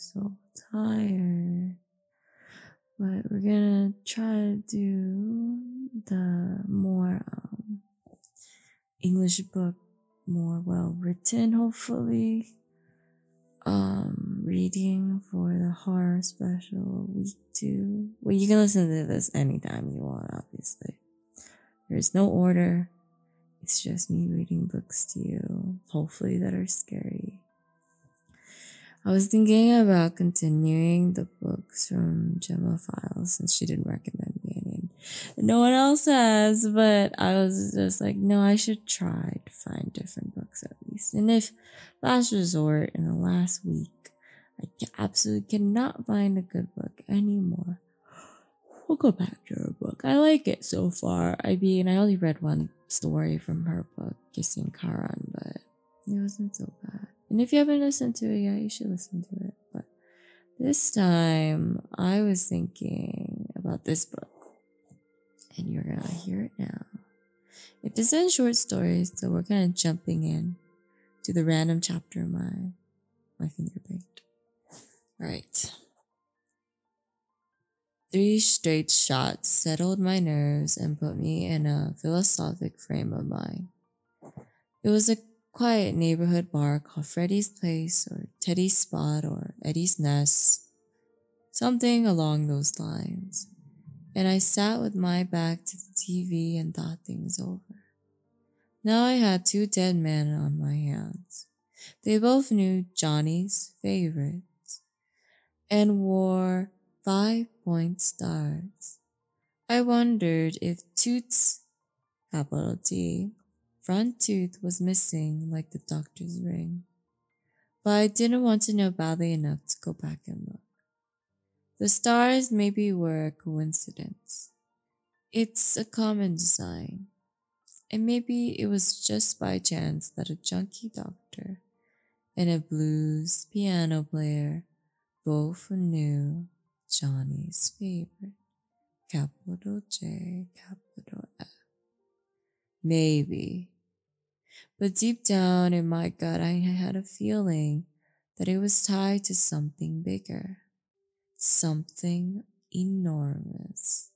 so tired. But we're gonna try to do the more um, English book, more well written, hopefully. Um, reading for the horror special week two. Well, you can listen to this anytime you want, obviously. There's no order. It's just me reading books to you, hopefully that are scary. I was thinking about continuing the books from Gemma Files since she didn't recommend me any. No one else has, but I was just like, no, I should try to find different books at least. And if last resort in the last week, I absolutely cannot find a good book anymore, we'll go back to her book. I like it so far. I mean, I only read one story from her book, Kissing Carrion, but it wasn't so bad. And if you haven't listened to it yet, you should listen to it. But this time, I was thinking about this book, and you're gonna hear it now. It is in short stories, so we're kind of jumping in to the random chapter of my my finger picked. All right. Three straight shots settled my nerves and put me in a philosophic frame of mind. It was a quiet neighborhood bar called Freddy's Place or Teddy's Spot or Eddie's Nest, something along those lines. And I sat with my back to the TV and thought things over. Now I had two dead men on my hands. They both knew Johnny's favorites and wore five point stars. I wondered if Toots, capital T, front tooth was missing like the doctor's ring. But I didn't want to know badly enough to go back and look. The stars maybe were a coincidence. It's a common design. And maybe it was just by chance that a junkie doctor and a blues piano player both knew Johnny's favorite. Capital J, capital F. Maybe. But deep down in my gut, I had a feeling that it was tied to something bigger, something enormous.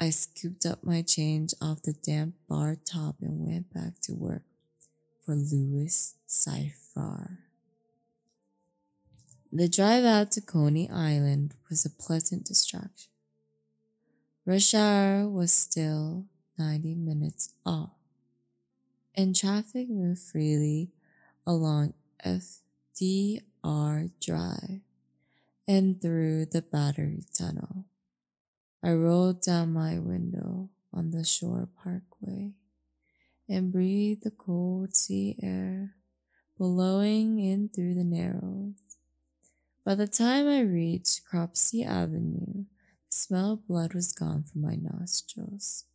I scooped up my change off the damp bar top and went back to work for Louis Cyphre. The drive out to Coney Island was a pleasant distraction. Rush hour was still 90 minutes off, and traffic moved freely along FDR Drive and through the Battery Tunnel. I rolled down my window on the shore parkway and breathed the cold sea air blowing in through the narrows. By the time I reached Cropsey Avenue, the smell of blood was gone from my nostrils.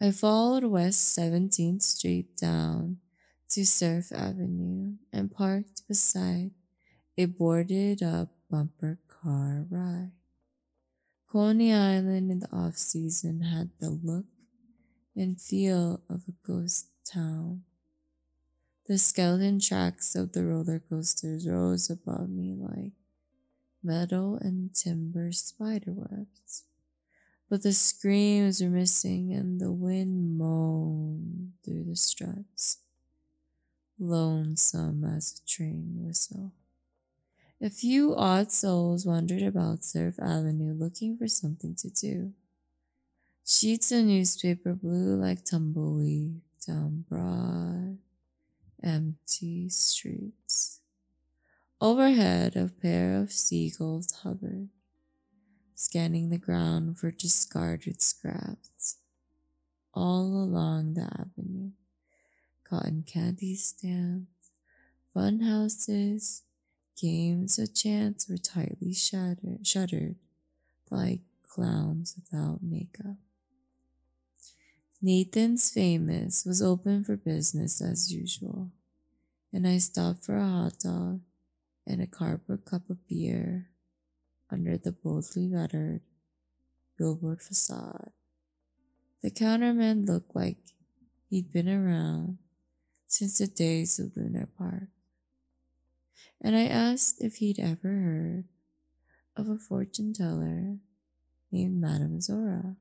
I followed West 17th Street down to Surf Avenue and parked beside a boarded up bumper car ride. Coney Island in the off season had the look and feel of a ghost town. The skeleton tracks of the roller coasters rose above me like metal and timber spiderwebs. But the screams were missing and the wind moaned through the struts, lonesome as a train whistle. A few odd souls wandered about Surf Avenue looking for something to do. Sheets of newspaper blew like tumbleweed down broad, empty streets. Overhead, a pair of seagulls hovered, scanning the ground for discarded scraps. All along the avenue, cotton candy stands, fun houses, games of chance were tightly shuttered, shuttered like clowns without makeup. Nathan's Famous was open for business as usual, and I stopped for a hot dog and a cardboard cup of beer under the boldly lettered billboard facade. The counterman looked like he'd been around since the days of Luna Park. and I asked if he'd ever heard of a fortune teller named Madame Zora.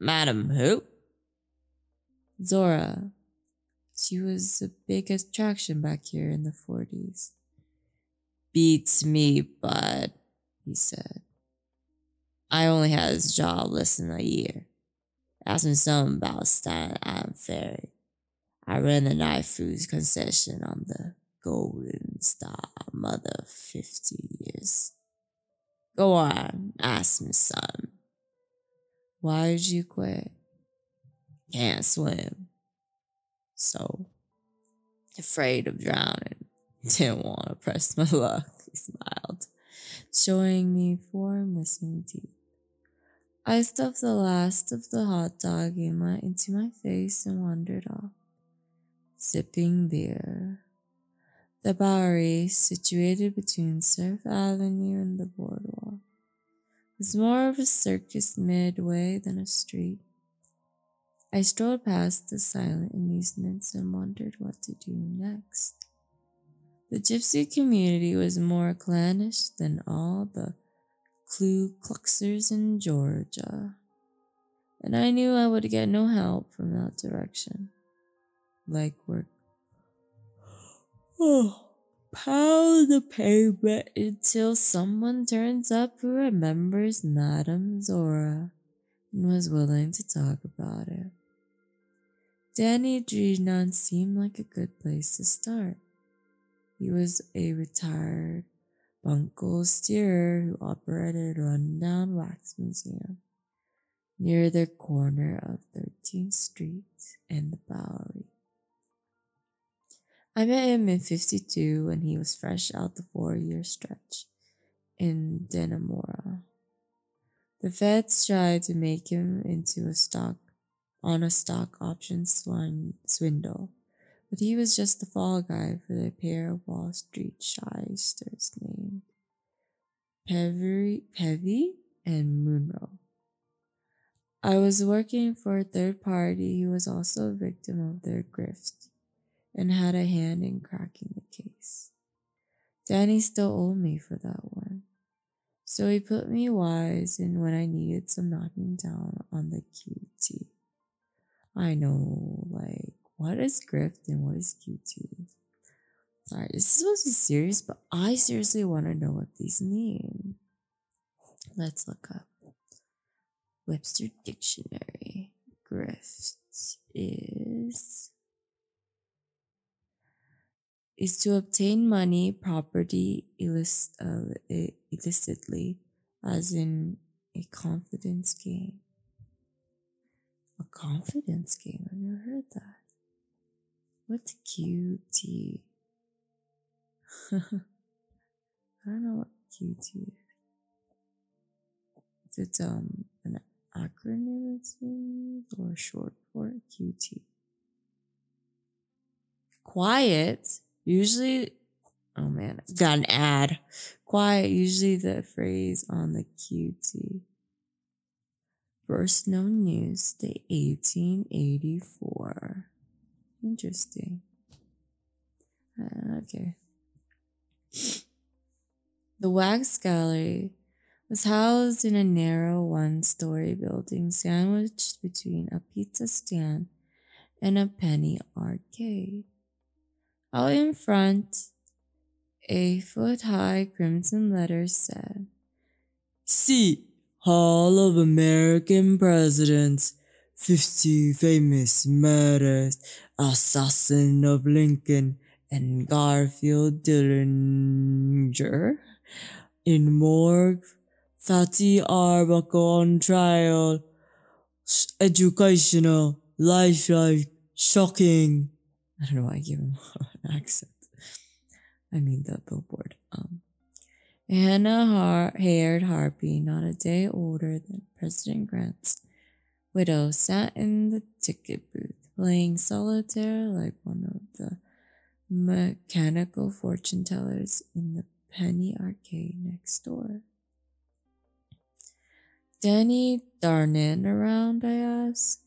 Madam who? Zora. She was a big attraction back here in the 40s. Beats me, bud, he said. I only had this job less than a year. Ask me something about Staten Island Ferry. I ran the night food concession on the Golden Star Mother 50 years. Go on, ask me something. Why did you quit? Can't swim. So, afraid of drowning. Didn't want to press my luck, he smiled, showing me four missing teeth. I stuffed the last of the hot dog in my, into my face and wandered off, sipping beer. The Bowery, situated between Surf Avenue and the boardwalk, was more of a circus midway than a street. I strolled past the silent amusements and wondered what to do next. The gypsy community was more clannish than all the Ku Kluxers in Georgia, and I knew I would get no help from that direction. Like work Oh, pound the pavement until someone turns up who remembers Madame Zora and was willing to talk about it. Danny Drinan seemed like a good place to start. He was a retired bunco steerer who operated a rundown wax museum near the corner of 13th Street and the Bowery. I met him in 52 when he was fresh out the four year stretch in Dannemora. The feds tried to make him into a stock on a stock option swindle, but he was just the fall guy for the pair of Wall Street shysters named Pevy, Pevy and Munro. I was working for a third party who was also a victim of their grift and had a hand in cracking the case. Danny still owed me for that one. So he put me wise in when I needed some knocking down on the QT. I know, like, what is grift and what is QT? Sorry, this is supposed to be serious, but I seriously want to know what these mean. Let's look up Webster Dictionary. Grift is is to obtain money, property uh, illicitly, as in a confidence game. A confidence game? I've never heard that. What's QT? I don't know what QT is. It's um an acronym, or short for QT. Quiet Usually, oh man, i got an ad. Quiet, usually the phrase on the QT. First known news, the 1884. Interesting. Uh, okay. The Wax Gallery was housed in a narrow one story building sandwiched between a pizza stand and a penny arcade. Out in front, a foot high crimson letter said, Seat, Hall of American Presidents, 50 famous murders, assassin of Lincoln and Garfield Dillinger. In morgue, Fatty Arbuckle on trial, educational, lifelike, shocking. I don't know why I give him an accent. I mean the billboard. Um, Hannah Har- haired Harpy, not a day older than President Grant's widow, sat in the ticket booth playing solitaire like one of the mechanical fortune tellers in the penny arcade next door. Danny Darnan around, I asked.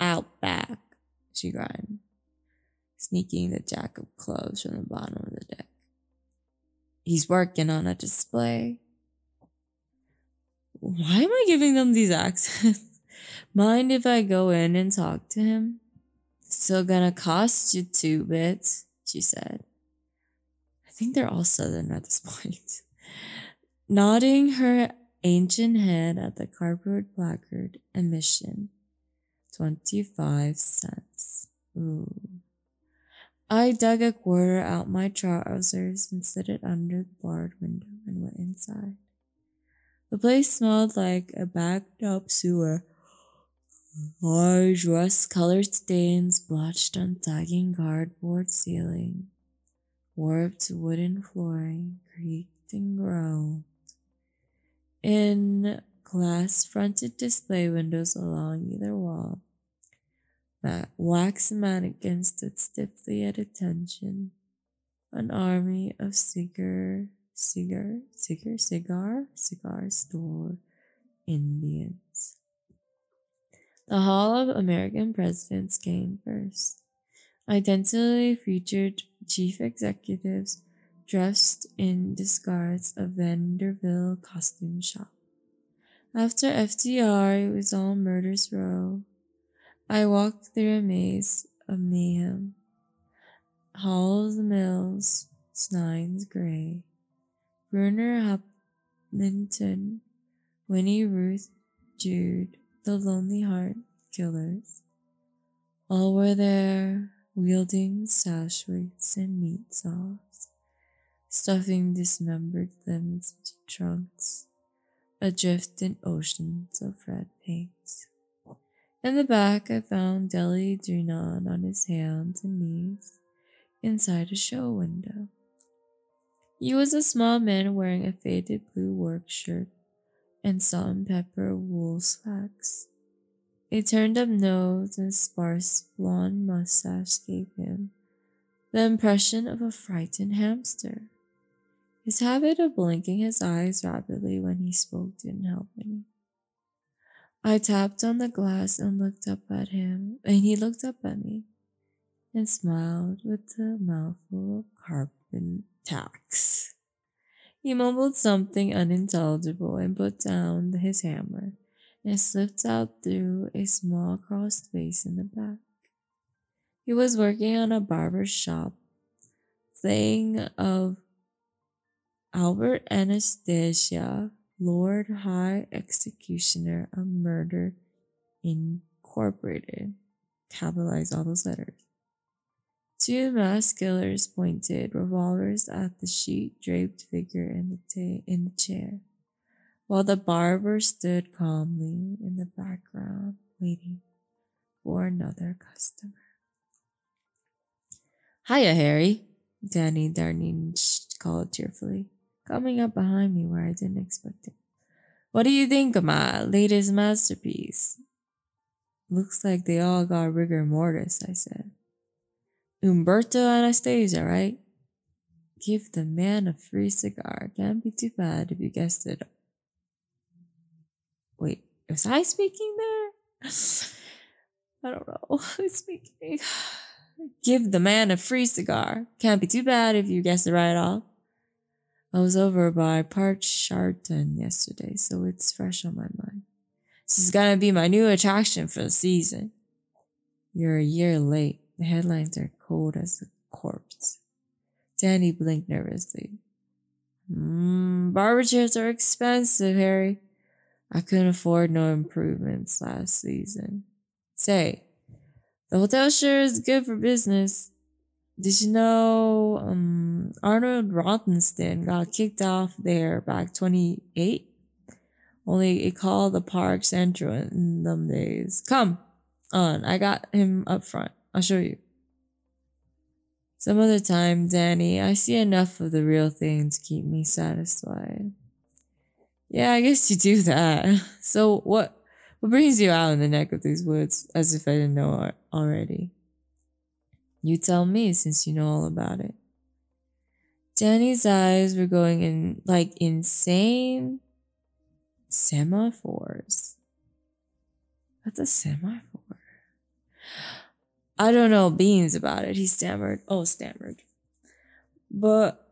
Out back, she grinned sneaking the jack of clubs from the bottom of the deck. he's working on a display. Why am I giving them these accents? Mind if I go in and talk to him? Still gonna cost you two bits, she said. I think they're all southern at this point. Nodding her ancient head at the cardboard placard, admission, 25 cents. Ooh. I dug a quarter out my trousers and slid it under the barred window and went inside. The place smelled like a backed up sewer. Large rust colored stains blotched on sagging cardboard ceiling. Warped wooden flooring creaked and groaned. In glass fronted display windows along either wall, That wax mannequins stood stiffly at attention. An army of cigar, cigar, cigar, cigar, cigar store Indians. The Hall of American Presidents came first. Identically featured chief executives dressed in disguise of Vanderbilt costume shop. After FDR, it was all murder's row. I walked through a maze of mayhem. Halls, Mills, Snines Gray, Bruner Hoplinton, Winnie Ruth, Jude, the Lonely Heart Killers. All were there, wielding sash weights and meat saws, stuffing dismembered limbs into trunks, adrift in oceans of red paint. In the back, I found Deli Drinan on his hands and knees inside a show window. He was a small man wearing a faded blue work shirt and salt and pepper wool slacks. A turned up nose and sparse blonde mustache gave him the impression of a frightened hamster. His habit of blinking his eyes rapidly when he spoke didn't help any. I tapped on the glass and looked up at him, and he looked up at me and smiled with a mouthful of carbon. He mumbled something unintelligible and put down his hammer and slipped out through a small crawl space in the back. He was working on a barber shop thing of Albert Anastasia Lord High Executioner of Murder Incorporated. Capitalize all those letters. Two masked killers pointed revolvers at the sheet draped figure in the, ta- in the chair, while the barber stood calmly in the background, waiting for another customer. Hiya, Harry, Danny Darnine called cheerfully coming up behind me where I didn't expect it. What do you think of my latest masterpiece? Looks like they all got rigor mortis, I said. Umberto Anastasia, right? Give the man a free cigar. Can't be too bad if you guessed it. Wait, was I speaking there? I don't know who's speaking. Give the man a free cigar. Can't be too bad if you guessed it right off. I was over by Park Sheraton yesterday, so it's fresh on my mind. This is gonna be my new attraction for the season. You're a year late. The headlines are cold as a corpse. Danny blinked nervously. Mm, barber chairs are expensive, Harry. I couldn't afford no improvements last season. Say, the hotel sure is good for business. Did you know um, Arnold Rothenstein got kicked off there back 28? Only it called the park central in them days. Come on, I got him up front. I'll show you. Some other time, Danny, I see enough of the real thing to keep me satisfied. Yeah, I guess you do that. So what what brings you out in the neck of these woods as if I didn't know already? You tell me since you know all about it. Danny's eyes were going in like insane semaphores. That's a semaphore? I don't know beans about it, he stammered. Oh, stammered. But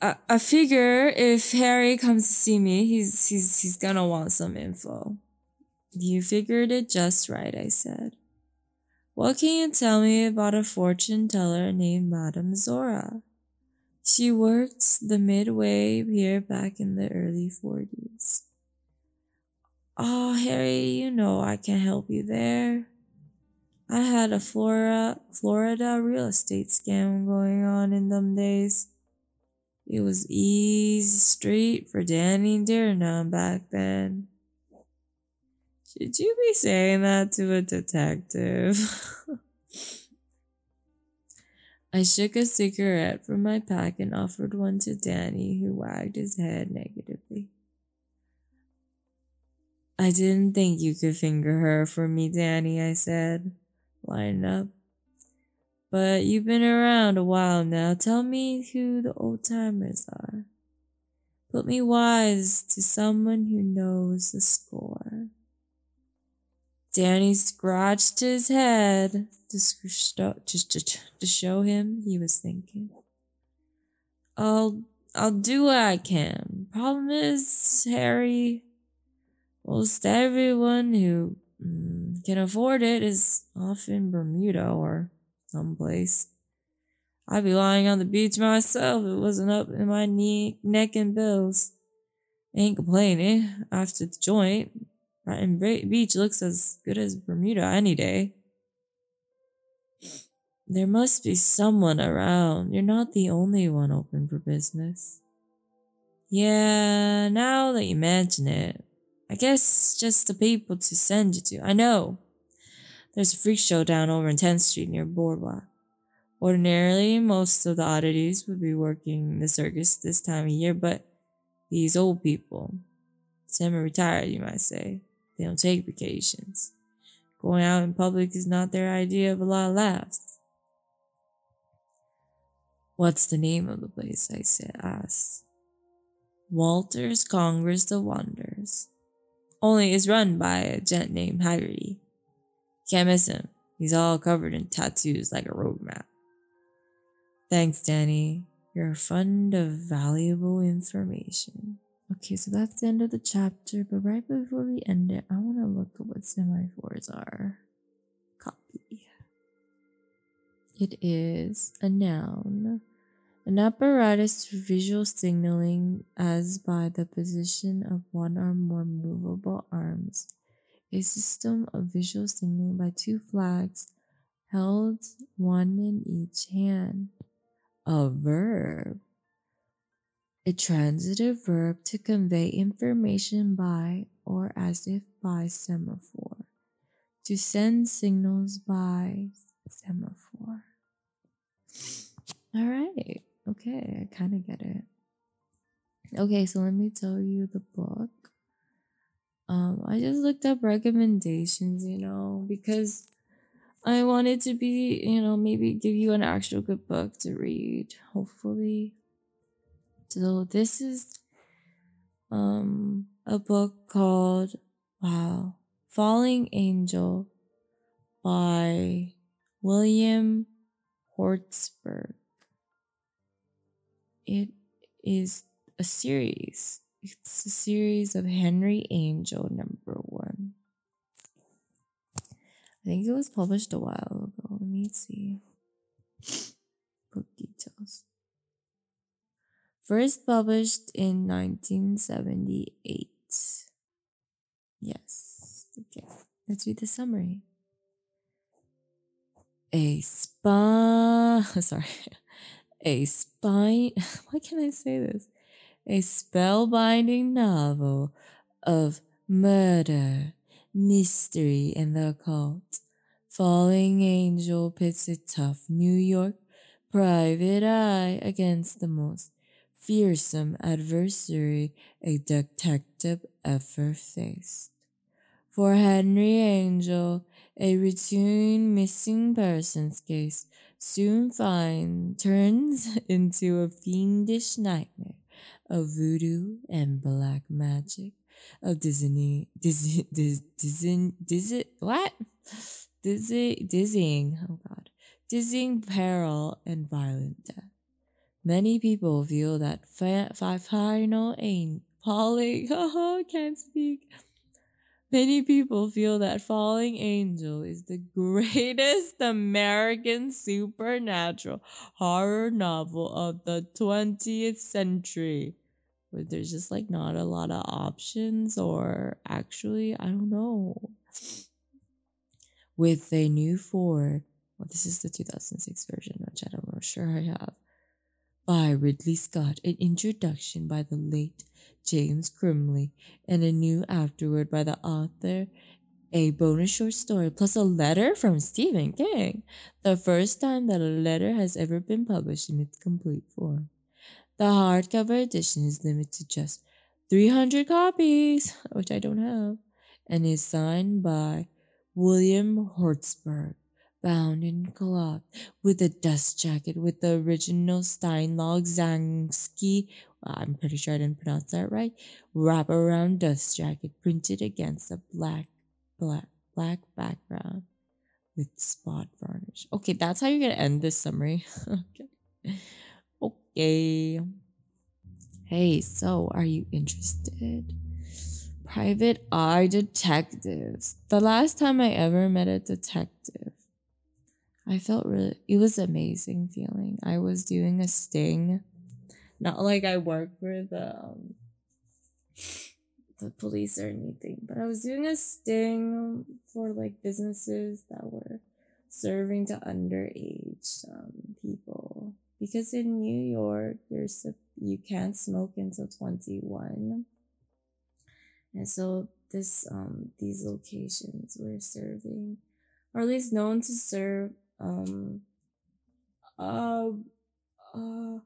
I, I figure if Harry comes to see me, he's he's he's gonna want some info. You figured it just right, I said. What can you tell me about a fortune teller named Madame Zora? She worked the midway here back in the early 40s. Oh, ah, Harry, you know I can help you there. I had a Florida, Florida real estate scam going on in them days. It was easy street for Danny Dearnum back then. Should you be saying that to a detective? I shook a cigarette from my pack and offered one to Danny, who wagged his head negatively. I didn't think you could finger her for me, Danny, I said, lining up. But you've been around a while now. Tell me who the old timers are. Put me wise to someone who knows the score. Danny scratched his head to, to, to show him he was thinking. I'll I'll do what I can. Problem is, Harry, most everyone who mm, can afford it is off in Bermuda or someplace. I'd be lying on the beach myself it wasn't up in my knee, neck and bills. Ain't complaining after the joint. Brighton Beach looks as good as Bermuda any day. There must be someone around. You're not the only one open for business. Yeah, now that you mention it, I guess just the people to send you to. I know. There's a freak show down over in 10th Street near Boardwalk. Ordinarily, most of the oddities would be working the circus this time of year, but these old people, semi-retired, you might say, they don't take vacations. Going out in public is not their idea of a lot of laughs. What's the name of the place? I said, asked. Walter's Congress of Wonders. Only is run by a gent named Haggerty. Can't miss him. He's all covered in tattoos like a road map. Thanks, Danny. You're a fund of valuable information. Okay, so that's the end of the chapter, but right before we end it, I want to look at what semaphores are. Copy. It is a noun, an apparatus for visual signaling as by the position of one or more movable arms, a system of visual signaling by two flags held one in each hand. A verb a transitive verb to convey information by or as if by semaphore. To send signals by semaphore. All right. Okay, I kind of get it. Okay, so let me tell you the book. Um, I just looked up recommendations, you know, because I wanted to be, you know, maybe give you an actual good book to read. Hopefully, so this is um a book called Wow Falling Angel by William Hjortsberg. It is a series. It's a series of Henry Angel number one. I think it was published a while ago. Let me see. Book details. First published in 1978. Yes. Okay. Let's read the summary. A spa. Sorry. A spine. Why can I say this? A spellbinding novel of murder, mystery, and the occult. Falling Angel pits a tough New York private eye against the most fearsome adversary a detective ever faced. For Henry Angel, a routine missing persons case soon find turns into a fiendish nightmare of voodoo and black magic, of Disney, Disney, Disney, Disney, what? Dizzy, dizzying, oh God, dizzying peril and violent death. Many people feel that fi- fi- final aim falling. Oh, can't speak. Many people feel that Falling Angel is the greatest American supernatural horror novel of the 20th century. But there's just like not a lot of options, or actually, I don't know. With a new Ford, well, this is the 2006 version, which I don't know, sure I have, by Ridley Scott, an introduction by the late James Crumley, and a new afterword by the author, a bonus short story, plus a letter from Stephen King, the first time that a letter has ever been published in its complete form. The hardcover edition is limited to just 300 copies, which I don't have, and is signed by William Hjortsberg, bound in cloth with a dust jacket with the original Steinlog Zansky I'm pretty sure I didn't pronounce that right. Wraparound dust jacket printed against a black, black, black background with spot varnish. Okay, that's how you're gonna end this summary. okay. Okay. Hey, so are you interested? Private Eye Detectives. The last time I ever met a detective, I felt really, it was amazing feeling. I was doing a sting not like I work for the um, the police or anything, but I was doing a sting for like businesses that were serving to underage um, people. Because in New York a, you can't smoke until 21 and so this um these locations were serving or at least known to serve um uh uh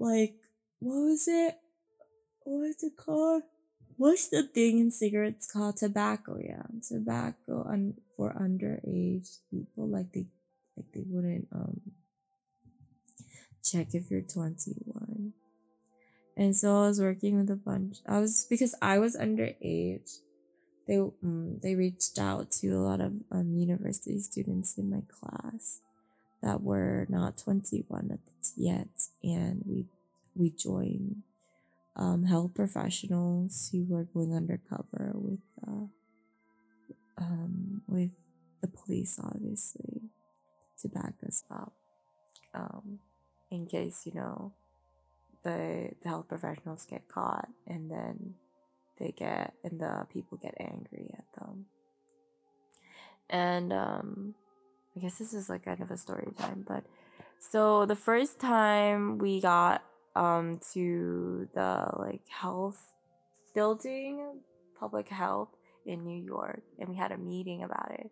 like what was it? What was it called? What's the thing in cigarettes called? Tobacco, yeah, tobacco un- for underage people. Like they, like they wouldn't um check if you're 21. And so I was working with a bunch. I was because I was underage. They um, they reached out to a lot of um, university students in my class that were not 21 yet and we we joined um, health professionals who were going undercover with uh, um, with the police obviously to back us up um, in case you know the, the health professionals get caught and then they get and the people get angry at them. And um I guess this is like kind of a story time, but so the first time we got um to the like health building, public health in New York, and we had a meeting about it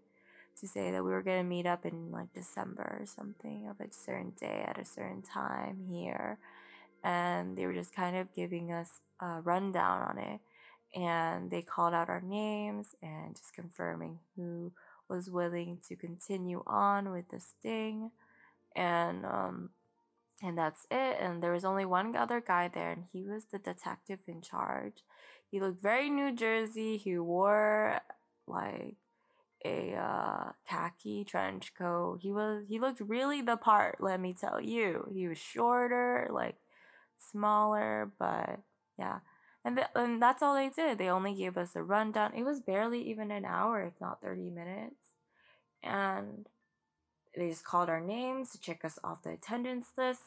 to say that we were gonna meet up in like December or something of a certain day at a certain time here, and they were just kind of giving us a rundown on it, and they called out our names and just confirming who was willing to continue on with the sting and um and that's it and there was only one other guy there and he was the detective in charge he looked very new jersey he wore like a uh, khaki trench coat he was he looked really the part let me tell you he was shorter like smaller but yeah and, th- and that's all they did. They only gave us a rundown. It was barely even an hour, if not 30 minutes. And they just called our names to check us off the attendance list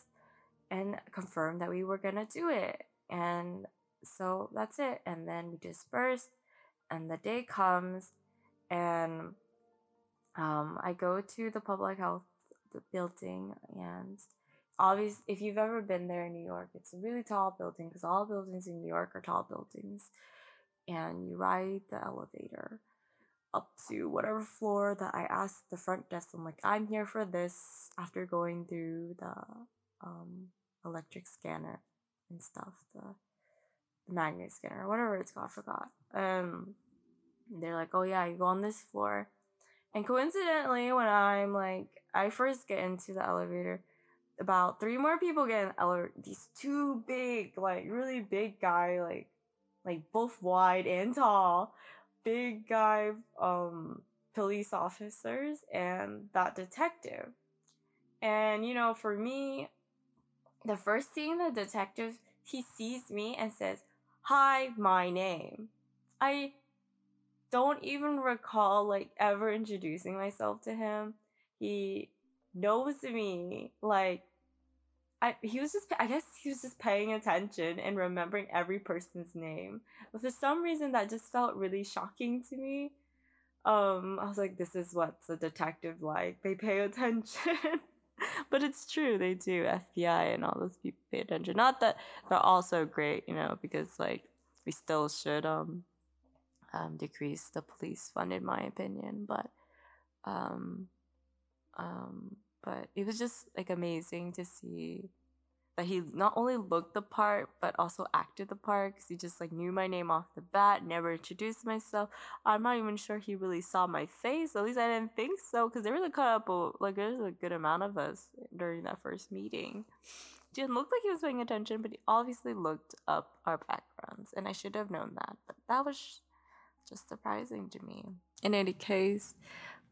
and confirm that we were to do it. And so that's it. And then we dispersed, and the day comes, and um, I go to the public health building and obviously if you've ever been there in new york it's a really tall building because all buildings in new york are tall buildings and you ride the elevator up to whatever floor that i asked the front desk i'm like i'm here for this after going through the um, electric scanner and stuff the, the magnet scanner whatever it's called i forgot um they're like oh yeah you go on this floor and coincidentally when i'm like i first get into the elevator about three more people get in elevator. These two big, like really big guy, like like both wide and tall, big guy um police officers and that detective. And you know, for me, the first thing the detective he sees me and says, "Hi, my name." I don't even recall like ever introducing myself to him. He knows me like I he was just I guess he was just paying attention and remembering every person's name. But for some reason that just felt really shocking to me. Um I was like this is what's a detective like. They pay attention. but it's true they do. FBI and all those people pay attention. Not that they're all so great, you know, because like we still should um um decrease the police fund in my opinion, but um um but it was just like amazing to see that he not only looked the part but also acted the part because he just like knew my name off the bat never introduced myself. I'm not even sure he really saw my face at least i didn't think so because there was a couple like there's a good amount of us during that first meeting. Didn't look like he was paying attention but he obviously looked up our backgrounds and i should have known that but that was just surprising to me. In any case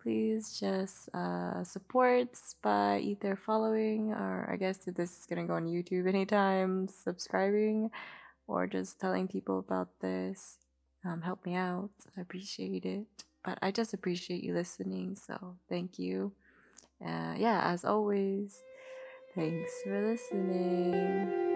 please just uh, support by either following or I guess if this is gonna go on YouTube anytime, subscribing, or just telling people about this. Um, help me out. I appreciate it. But I just appreciate you listening, so thank you. Uh, yeah, as always, thanks for listening.